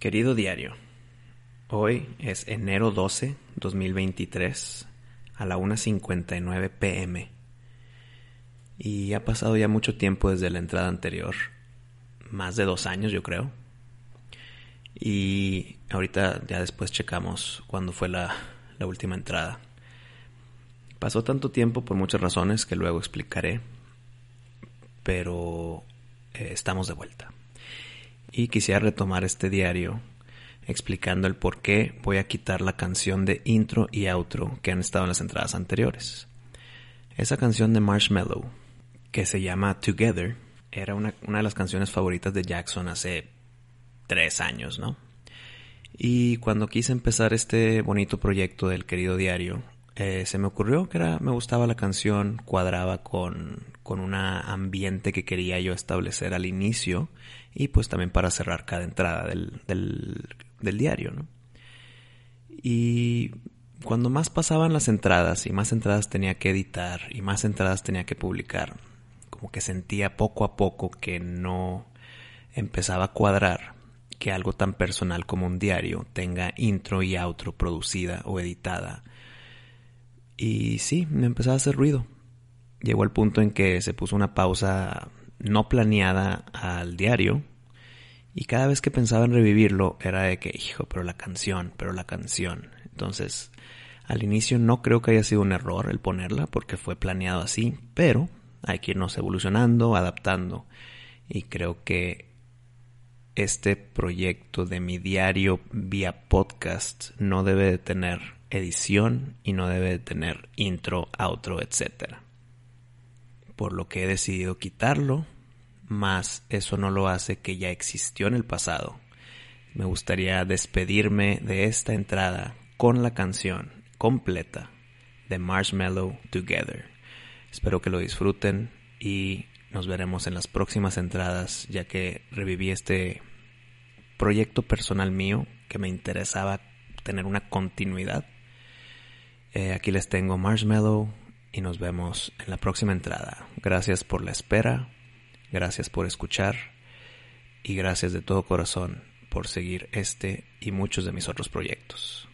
Querido diario, hoy es enero 12, 2023, a la 1.59 pm. Y ha pasado ya mucho tiempo desde la entrada anterior, más de dos años yo creo. Y ahorita ya después checamos cuándo fue la, la última entrada. Pasó tanto tiempo por muchas razones que luego explicaré, pero eh, estamos de vuelta y quisiera retomar este diario explicando el por qué voy a quitar la canción de intro y outro que han estado en las entradas anteriores. Esa canción de Marshmallow, que se llama Together, era una, de las canciones favoritas de Jackson hace tres años, ¿no? Y cuando quise empezar este bonito proyecto del querido diario, eh, se me ocurrió que era, me gustaba la canción, cuadraba con, con un ambiente que quería yo establecer al inicio y pues también para cerrar cada entrada del, del, diario, ¿no? Y cuando más pasaban las entradas y más entradas tenía que editar y más entradas tenía que publicar, como que sentía poco a poco que no empezaba a cuadrar que algo tan personal como un diario tenga intro y outro producida o editada. Y sí, me empezaba a hacer ruido. Llegó el punto en que se puso una pausa no planeada al diario. Y cada vez que pensaba en revivirlo era de que, hijo, pero la canción, pero la canción. Entonces, al inicio no creo que haya sido un error el ponerla porque fue planeado así, pero hay que irnos evolucionando, adaptando. Y creo que este proyecto de mi diario vía podcast no debe de tener edición y no debe de tener intro, outro, etc. Por lo que he decidido quitarlo más eso no lo hace que ya existió en el pasado. Me gustaría despedirme de esta entrada con la canción completa de Marshmallow Together. Espero que lo disfruten y nos veremos en las próximas entradas ya que reviví este proyecto personal mío que me interesaba tener una continuidad. Eh, aquí les tengo Marshmallow y nos vemos en la próxima entrada. Gracias por la espera, gracias por escuchar y gracias de todo corazón por seguir este y muchos de mis otros proyectos.